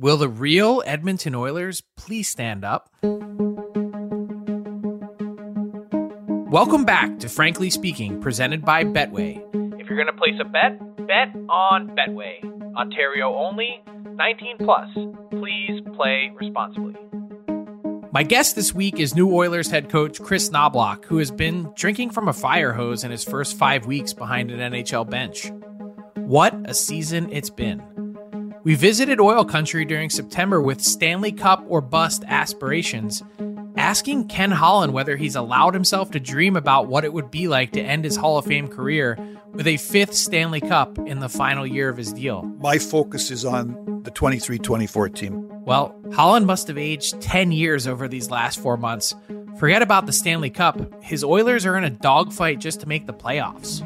Will the real Edmonton Oilers please stand up? Welcome back to Frankly Speaking, presented by Betway. If you're going to place a bet, bet on Betway. Ontario only, 19 plus. Please play responsibly. My guest this week is new Oilers head coach Kris Knoblauch, who has been drinking from a fire hose in his first five weeks behind an NHL bench. What a season it's been. We visited oil country during September with Stanley Cup or bust aspirations, asking Ken Holland whether he's allowed himself to dream about what it would be like to end his Hall of Fame career with a fifth Stanley Cup in the final year of his deal. My focus is on the 23 24 team. Well, Holland must have aged 10 years over these last four months. Forget about the Stanley Cup. His Oilers are in a dogfight just to make the playoffs.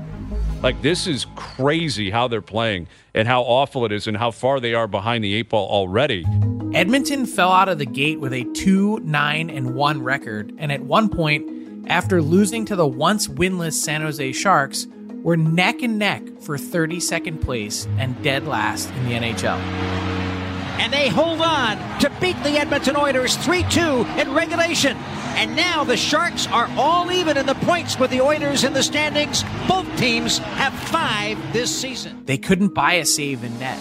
Like this is crazy how they're playing and how awful it is and how far they are behind the eight ball already. Edmonton fell out of the gate with a 2 9 and 1 record, and at one point, after losing to the once winless San Jose Sharks, were neck and neck for 32nd place and dead last in the NHL. And they hold on to beat the Edmonton Oilers 3 2 in regulation. And now the Sharks are all even in the points with the Oilers in the standings. Both teams have five this season. They couldn't buy a save in net.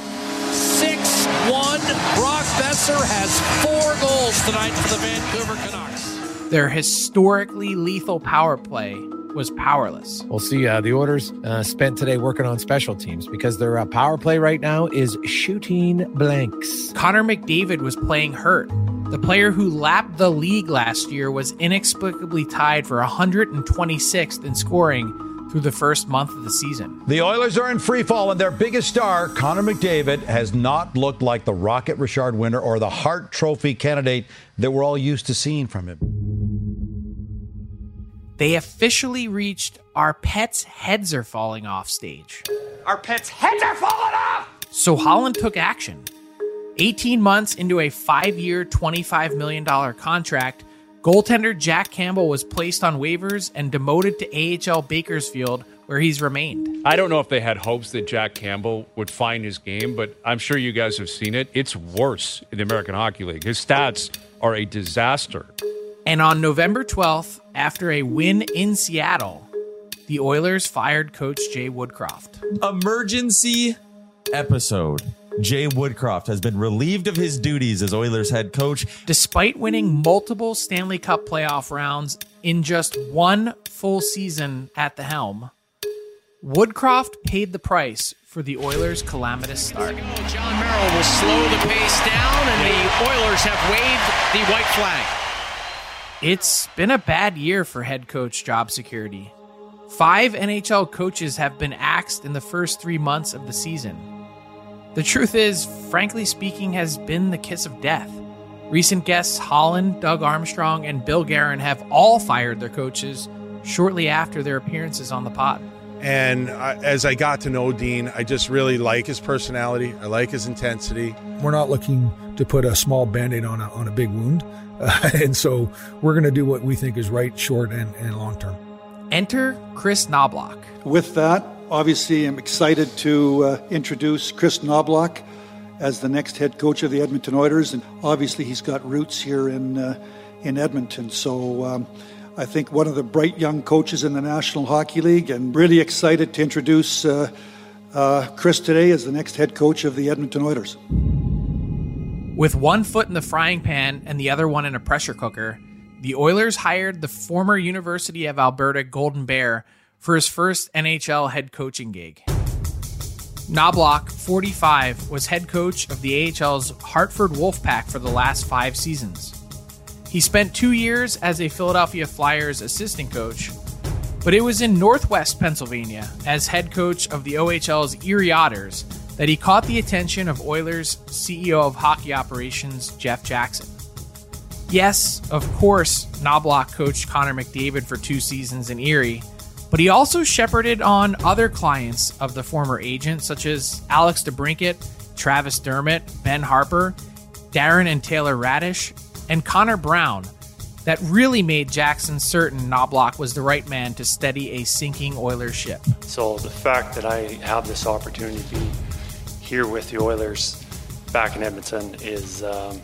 6 1. Brock Boeser has four goals tonight for the Vancouver Canucks. Their historically lethal power play was powerless. We'll see. Uh, the Oilers uh, spent today working on special teams because their uh, power play right now is shooting blanks. Connor McDavid was playing hurt. The player who lapped the league last year was inexplicably tied for 126th in scoring through the first month of the season. The Oilers are in free fall, and their biggest star, Connor McDavid, has not looked like the Rocket Richard winner or the Hart Trophy candidate that we're all used to seeing from him. They officially reached our pets' heads are falling off stage. Our pets' heads are falling off! So Holland took action. 18 months into a five year, $25 million contract, goaltender Jack Campbell was placed on waivers and demoted to AHL Bakersfield, where he's remained. I don't know if they had hopes that Jack Campbell would find his game, but I'm sure you guys have seen it. It's worse in the American Hockey League. His stats are a disaster. And on November 12th, after a win in Seattle, the Oilers fired coach Jay Woodcroft. Emergency episode. Jay Woodcroft has been relieved of his duties as Oilers head coach. Despite winning multiple Stanley Cup playoff rounds in just one full season at the helm, Woodcroft paid the price for the Oilers' calamitous start. John Merrill will slow the pace down, and the Oilers have waved the white flag. It's been a bad year for head coach job security. Five NHL coaches have been axed in the first three months of the season. The truth is, frankly speaking, has been the kiss of death. Recent guests Holland, Doug Armstrong, and Bill Guerin have all fired their coaches shortly after their appearances on the pod. And I, as I got to know Dean, I just really like his personality. I like his intensity. We're not looking to put a small band aid on a, on a big wound. Uh, and so we're going to do what we think is right, short, and, and long term. Enter Kris Knoblauch. With that, obviously, I'm excited to uh, introduce Kris Knoblauch as the next head coach of the Edmonton Oilers. And obviously, he's got roots here in, uh, in Edmonton. So um, I think one of the bright young coaches in the National Hockey League, and really excited to introduce uh, uh, Kris today as the next head coach of the Edmonton Oilers. With one foot in the frying pan and the other one in a pressure cooker, the Oilers hired the former University of Alberta Golden Bear for his first NHL head coaching gig. Knoblauch, 45, was head coach of the AHL's Hartford Wolfpack for the last five seasons. He spent two years as a Philadelphia Flyers assistant coach, but it was in Northwest Pennsylvania as head coach of the OHL's Erie Otters that he caught the attention of Oilers CEO of hockey operations Jeff Jackson. Yes, of course, Knoblauch coached Connor McDavid for two seasons in Erie, but he also shepherded on other clients of the former agent, such as Alex DeBrincat, Travis Dermott, Ben Harper, Darren and Taylor Raddysh, and Connor Brown, that really made Jackson certain Knoblauch was the right man to steady a sinking Oilers ship. So the fact that I have this opportunity to be here with the Oilers back in Edmonton is um,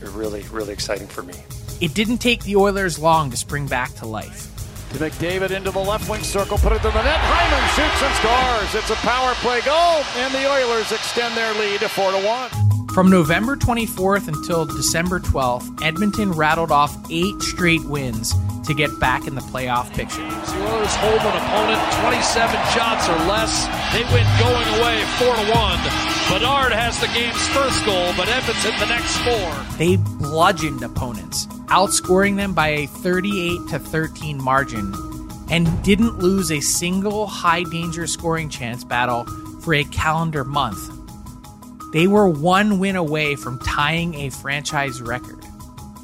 really, really exciting for me. It didn't take the Oilers long to spring back to life. To McDavid into the left wing circle, put it to the net. Hyman shoots and scores. It's a power play goal, and the Oilers extend their lead to four to one. From November 24th until December 12th, Edmonton rattled off eight straight wins to get back in the playoff picture. The Oilers hold an opponent 27 shots or less. They win going away 4 to 1. Bedard has the game's first goal, but Edmonton the next four. They bludgeoned opponents, outscoring them by a 38 to 13 margin, and didn't lose a single high danger scoring chance battle for a calendar month. They were one win away from tying a franchise record.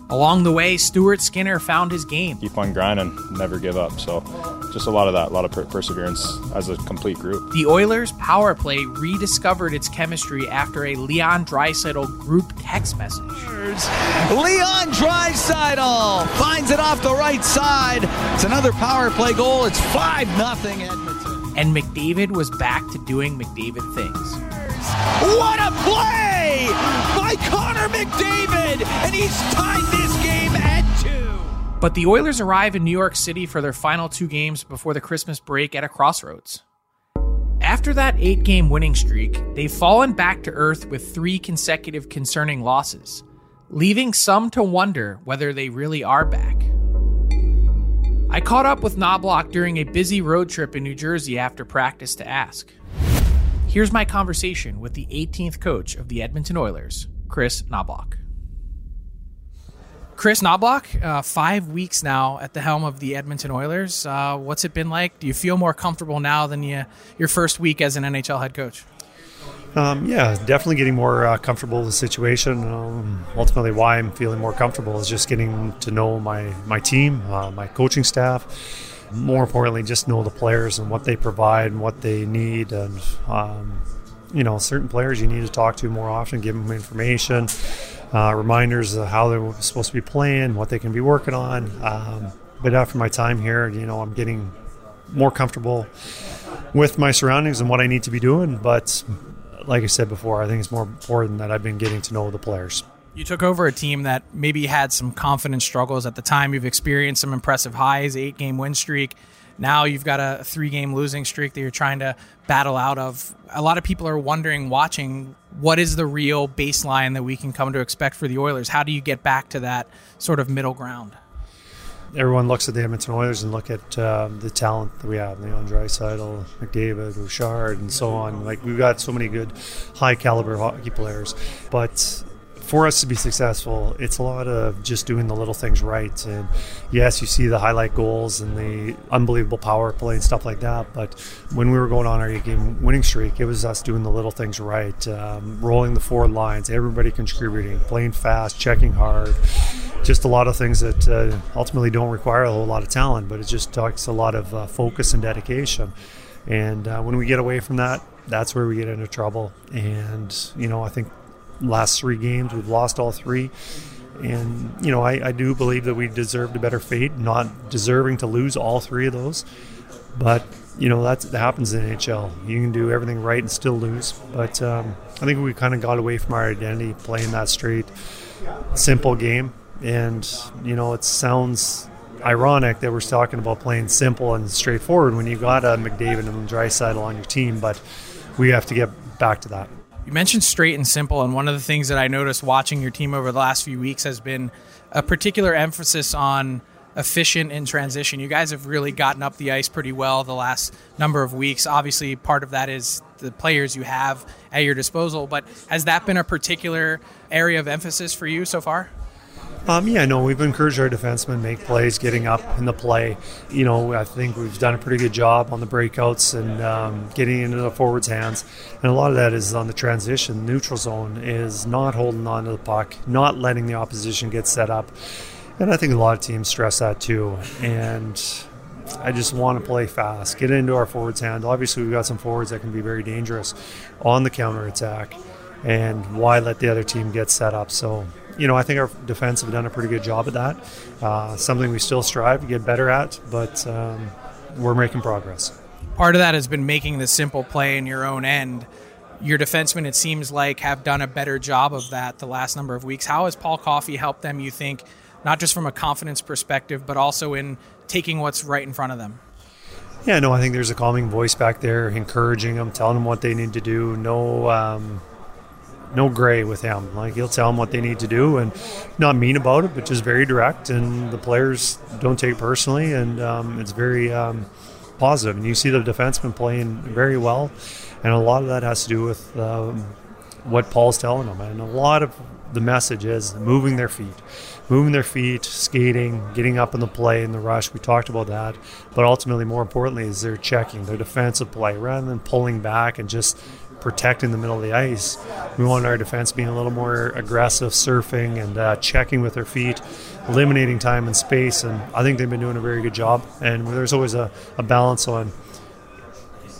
Along the way, Stuart Skinner found his game. Keep on grinding, never give up. So, just a lot of that, a lot of per- perseverance as a complete group. The Oilers' power play rediscovered its chemistry after a Leon Draisaitl group text message. Leon Draisaitl finds it off the right side. It's another power play goal. It's 5 nothing Edmonton. And McDavid was back to doing McDavid things. What a play by Connor McDavid! And he's tied this game at two. But the Oilers arrive in New York City for their final two games before the Christmas break at a crossroads. After that eight game winning streak, they've fallen back to earth with three consecutive concerning losses, leaving some to wonder whether they really are back. I caught up with Knoblauch during a busy road trip in New Jersey after practice to ask. Here's my conversation with the 18th coach of the Edmonton Oilers, Kris Knoblauch. Kris Knoblauch, uh, five weeks now at the helm of the Edmonton Oilers. Uh, what's it been like? Do you feel more comfortable now than you, your first week as an NHL head coach? Um, yeah, definitely getting more uh, comfortable with the situation. Um, ultimately, why I'm feeling more comfortable is just getting to know my my team, uh, my coaching staff more importantly, just know the players and what they provide and what they need. And, um, you know, certain players you need to talk to more often, give them information, uh, reminders of how they're supposed to be playing, what they can be working on. Um, but after my time here, you know, I'm getting more comfortable with my surroundings and what I need to be doing. But like I said before, I think it's more important that I've been getting to know the players. You took over a team that maybe had some confidence struggles at the time. You've experienced some impressive highs, eight game win streak. Now you've got a three game losing streak that you're trying to battle out of. A lot of people are wondering, watching, what is the real baseline that we can come to expect for the Oilers? How do you get back to that sort of middle ground? Everyone looks at the Edmonton Oilers and look at uh, the talent that we have: Leon Draisaitl, McDavid, Bouchard, and so on. Like we've got so many good, high caliber hockey players, but for us to be successful, it's a lot of just doing the little things right. And yes, you see the highlight goals and the unbelievable power play and stuff like that. But when we were going on our game winning streak, it was us doing the little things right, um, rolling the forward lines, everybody contributing, playing fast, checking hard. Just a lot of things that uh, ultimately don't require a whole lot of talent, but it just takes a lot of uh, focus and dedication. And uh, when we get away from that, that's where we get into trouble. And, you know, I think last three games. We've lost all three. And, you know, I, I do believe that we deserved a better fate, not deserving to lose all three of those. But, you know, that's, that happens in NHL. You can do everything right and still lose. But um, I think we kind of got away from our identity playing that straight, simple game. And, you know, it sounds ironic that we're talking about playing simple and straightforward when you got a McDavid and Draisaitl on your team, but we have to get back to that. You mentioned straight and simple, and one of the things that I noticed watching your team over the last few weeks has been a particular emphasis on efficient in transition. You guys have really gotten up the ice pretty well the last number of weeks. Obviously, part of that is the players you have at your disposal, but has that been a particular area of emphasis for you so far? Um, yeah, no, we've encouraged our defensemen make plays, getting up in the play. You know, I think we've done a pretty good job on the breakouts and um, getting into the forwards' hands. And a lot of that is on the transition. Neutral zone is not holding on to the puck, not letting the opposition get set up. And I think a lot of teams stress that too. And I just want to play fast, get into our forwards' hand. Obviously, we've got some forwards that can be very dangerous on the counter attack. And why let the other team get set up? So you know, I think our defense have done a pretty good job at that. Uh, something we still strive to get better at, but um, we're making progress. Part of that has been making the simple play in your own end. Your defensemen, it seems like, have done a better job of that the last number of weeks. How has Paul Coffey helped them, you think, not just from a confidence perspective, but also in taking what's right in front of them? Yeah, no, I think there's a calming voice back there, encouraging them, telling them what they need to do. No, um, no gray with him. Like he'll tell them what they need to do and not mean about it, but just very direct. And the players don't take personally, and um, it's very um, positive. And you see the defensemen playing very well, and a lot of that has to do with um, what Paul's telling them. And a lot of the message is moving their feet, moving their feet, skating, getting up in the play in the rush. We talked about that, but ultimately, more importantly, is they're checking their defensive play rather than pulling back and just protecting the middle of the ice. We want our defense being a little more aggressive, surfing and uh, checking with their feet, eliminating time and space. And I think they've been doing a very good job. And there's always a, a balance on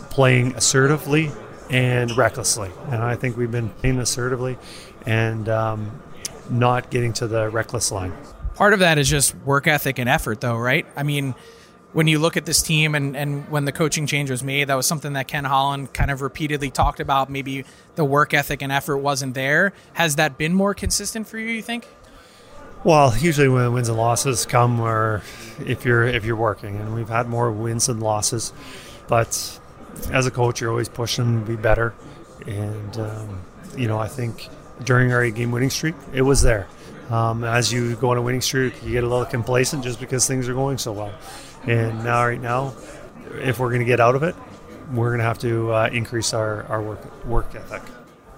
playing assertively and recklessly. And I think we've been playing assertively and um, not getting to the reckless line. Part of that is just work ethic and effort, though, right? I mean, when you look at this team and, and when the coaching change was made, that was something that Ken Holland kind of repeatedly talked about. Maybe the work ethic and effort wasn't there. Has that been more consistent for you, you think? Well, usually when wins and losses come or if you're if you're working and we've had more wins than losses. But as a coach you're always pushing to be better. And um, you know, I think during our eight game winning streak, it was there. Um, as you go on a winning streak, you get a little complacent just because things are going so well. And now, right now, if we're going to get out of it, we're going to have to uh, increase our, our work, work ethic.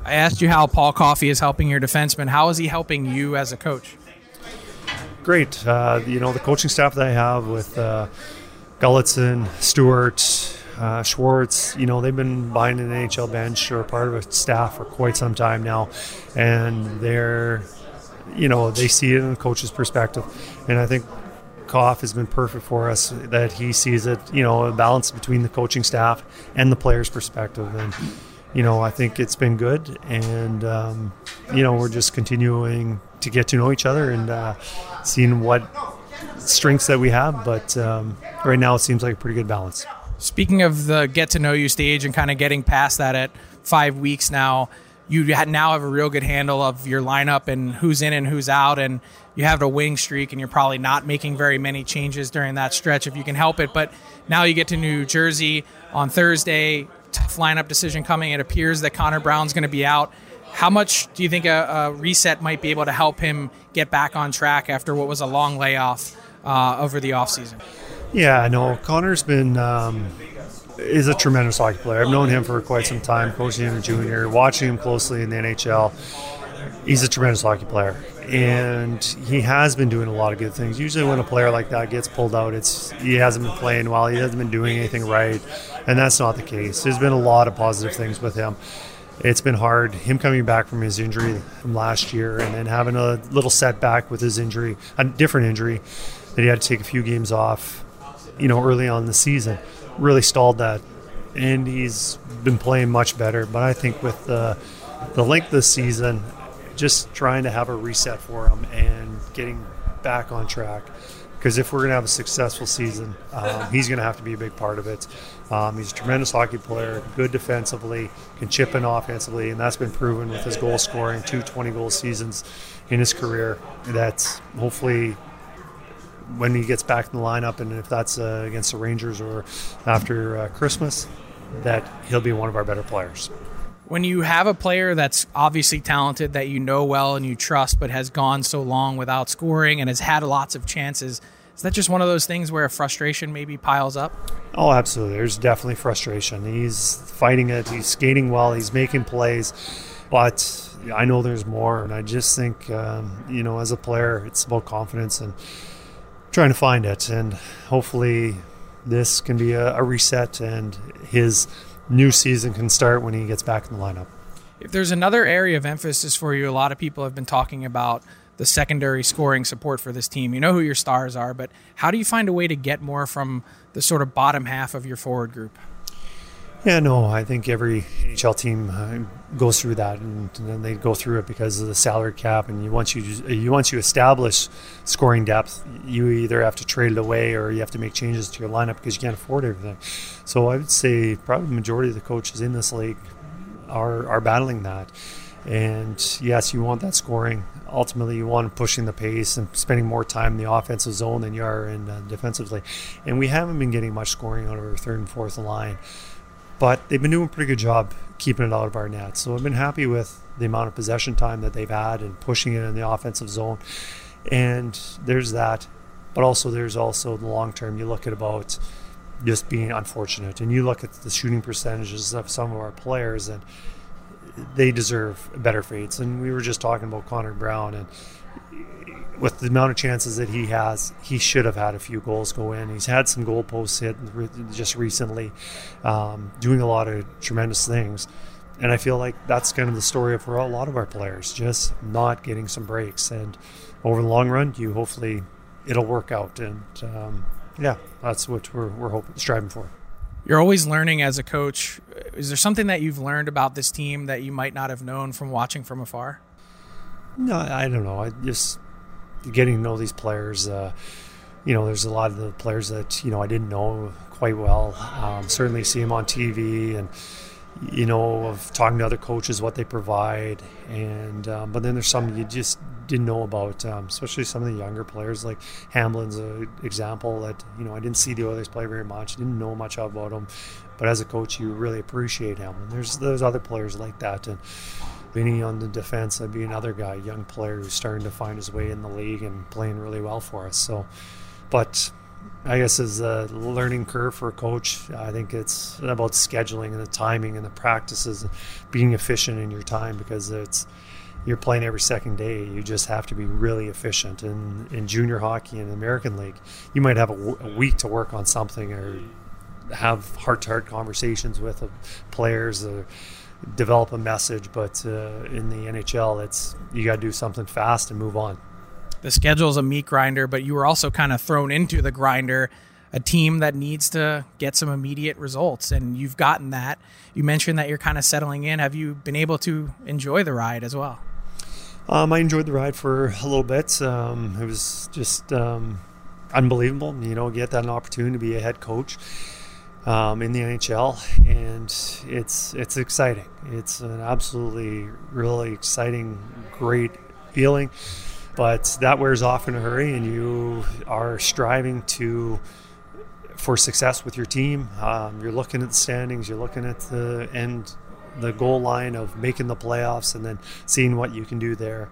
I asked you how Paul Coffey is helping your defenseman. How is he helping you as a coach? Great. Uh, you know, the coaching staff that I have with uh, Gulutzan, Stuart, uh, Schwartz, you know, they've been behind an NHL bench or part of a staff for quite some time now. And they're, you know, they see it in the coach's perspective. And I think Koff has been perfect for us. That he sees it, you know, a balance between the coaching staff and the players' perspective, and you know, I think it's been good. And um, you know, we're just continuing to get to know each other and uh, seeing what strengths that we have. But um, right now, it seems like a pretty good balance. Speaking of the get to know you stage and kind of getting past that at five weeks now, you now have a real good handle of your lineup and who's in and who's out, and you have a winning streak and you're probably not making very many changes during that stretch if you can help it. But now you get to New Jersey on Thursday, tough lineup decision coming. It appears that Connor Brown's going to be out. How much do you think a, a, reset might be able to help him get back on track after what was a long layoff uh, over the offseason? Yeah, I know. Connor's been um, is a tremendous hockey player. I've known him for quite some time, coaching him in junior, watching him closely in the NHL he's a tremendous hockey player, and he has been doing a lot of good things. Usually, when a player like that gets pulled out, it's he hasn't been playing well, he hasn't been doing anything right, and that's not the case. There's been a lot of positive things with him. It's been hard him coming back from his injury from last year, and then having a little setback with his injury, a different injury that he had to take a few games off. You know, early on the season, really stalled that, and he's been playing much better. But I think with the the length of the season, just trying to have a reset for him and getting back on track. Because if we're going to have a successful season, um, he's going to have to be a big part of it. Um, he's a tremendous hockey player, good defensively, can chip in offensively, and that's been proven with his goal scoring, two 20 goal seasons in his career. That's hopefully when he gets back in the lineup, and if that's uh, against the Rangers or after uh, Christmas, that he'll be one of our better players when you have a player that's obviously talented that you know well and you trust but has gone so long without scoring and has had lots of chances is that just one of those things where frustration maybe piles up? Oh absolutely. There's definitely frustration. He's fighting it. He's skating well. He's making plays. But i know there's more. And i just think um, you know as a player it's about confidence and trying to find it. And hopefully this can be a, a reset and his new season can start when he gets back in the lineup. If there's another area of emphasis for you, a lot of people have been talking about the secondary scoring support for this team. You know who your stars are, but how do you find a way to get more from the sort of bottom half of your forward group? Yeah, no, I think every NHL team uh, goes through that, and, then they go through it because of the salary cap. And you once you you once you establish scoring depth, you either have to trade it away or you have to make changes to your lineup because you can't afford everything. So I would say probably the majority of the coaches in this league are are battling that. And yes, you want that scoring. Ultimately, you want pushing the pace and spending more time in the offensive zone than you are in uh, defensively. And we haven't been getting much scoring out of our third and fourth line but they've been doing a pretty good job keeping it out of our net. So I've been happy with the amount of possession time that they've had and pushing it in the offensive zone. And there's that, but also there's also the long term. You look at about just being unfortunate, and you look at the shooting percentages of some of our players, and they deserve better fates. And we were just talking about Connor Brown, and with the amount of chances that he has, he should have had a few goals go in. He's had some goal posts hit just recently, um, doing a lot of tremendous things. And I feel like that's kind of the story for a lot of our players, just not getting some breaks. And over the long run, you hopefully it'll work out. And um, yeah, that's what we're, we're hoping, striving for. You're always learning as a coach. Is there something that you've learned about this team that you might not have known from watching from afar? No, I don't know. I just getting to know these players. Uh, you know, there's a lot of the players that you know I didn't know quite well. Um, certainly see them on TV and you know of talking to other coaches what they provide, and um, but then there's some you just didn't know about, um, especially some of the younger players like Hamblin's an example that you know I didn't see the Oilers play very much, didn't know much about him, but as a coach you really appreciate him. And there's there's other players like that, and Vinny on the defense, I'd be another guy, young player who's starting to find his way in the league and playing really well for us. So, but I guess as a learning curve for a coach, I think it's about scheduling and the timing and the practices, being efficient in your time because it's you're playing every second day. You just have to be really efficient. And in junior hockey and the American League, you might have a, a week to work on something or have heart-to-heart conversations with players. Or, develop a message. But uh, in the NHL, it's you got to do something fast and move on. The schedule is a meat grinder, but you were also kind of thrown into the grinder. A team that needs to get some immediate results, and you've gotten that. You mentioned that you're kind of settling in. Have you been able to enjoy the ride as well? Um, I enjoyed the ride for a little bit. Um, it was just um, unbelievable, you know, get that an opportunity to be a head coach um, in the NHL, and it's it's exciting. It's an absolutely really exciting, great feeling. But that wears off in a hurry, and you are striving to for success with your team. Um, you're looking at the standings. You're looking at the end, the goal line of making the playoffs, and then seeing what you can do there.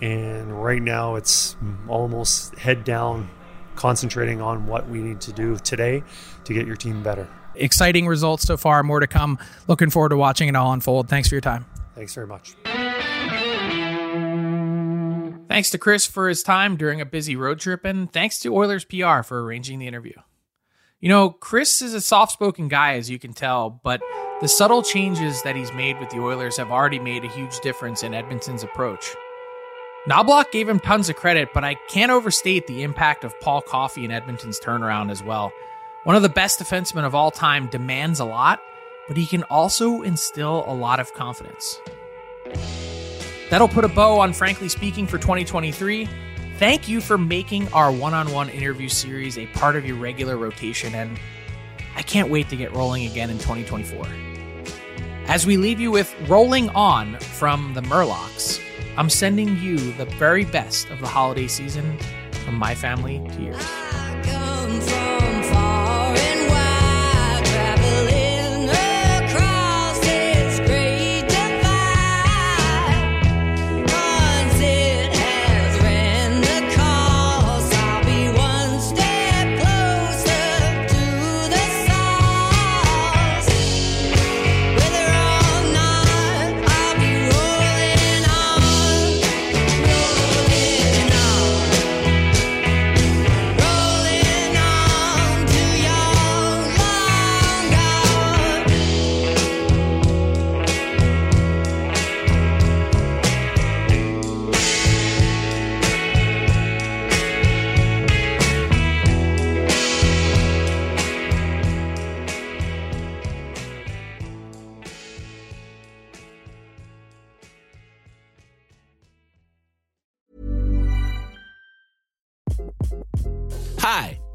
And right now, it's almost head down concentrating on what we need to do today to get your team better. Exciting results so far, more to come. Looking forward to watching it all unfold. Thanks for your time. Thanks very much. Thanks to Kris for his time during a busy road trip, and thanks to Oilers PR for arranging the interview. You know, Kris is a soft spoken guy, as you can tell, but the subtle changes that he's made with the Oilers have already made a huge difference in Edmonton's approach. Knoblauch gave him tons of credit, but I can't overstate the impact of Paul Coffey and Edmonton's turnaround as well. One of the best defensemen of all time demands a lot, but he can also instill a lot of confidence. That'll put a bow on Frankly Speaking for 2023. Thank you for making our one on one interview series a part of your regular rotation, and I can't wait to get rolling again in 2024. As we leave you with Rolling On from the Murlocs, I'm sending you the very best of the holiday season from my family to yours.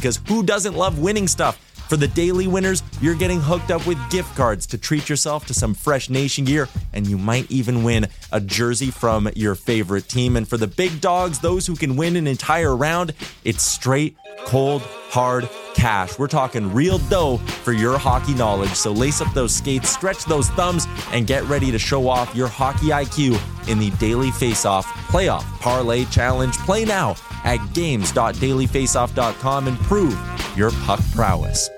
because who doesn't love winning stuff? For the daily winners, you're getting hooked up with gift cards to treat yourself to some fresh nation gear, and you might even win a jersey from your favorite team. And for the big dogs, those who can win an entire round, it's straight, cold, hard cash. We're talking real dough for your hockey knowledge. So lace up those skates, stretch those thumbs, and get ready to show off your hockey IQ in the Daily Faceoff Playoff Parlay Challenge. Play now at games.dailyfaceoff.com and prove your puck prowess.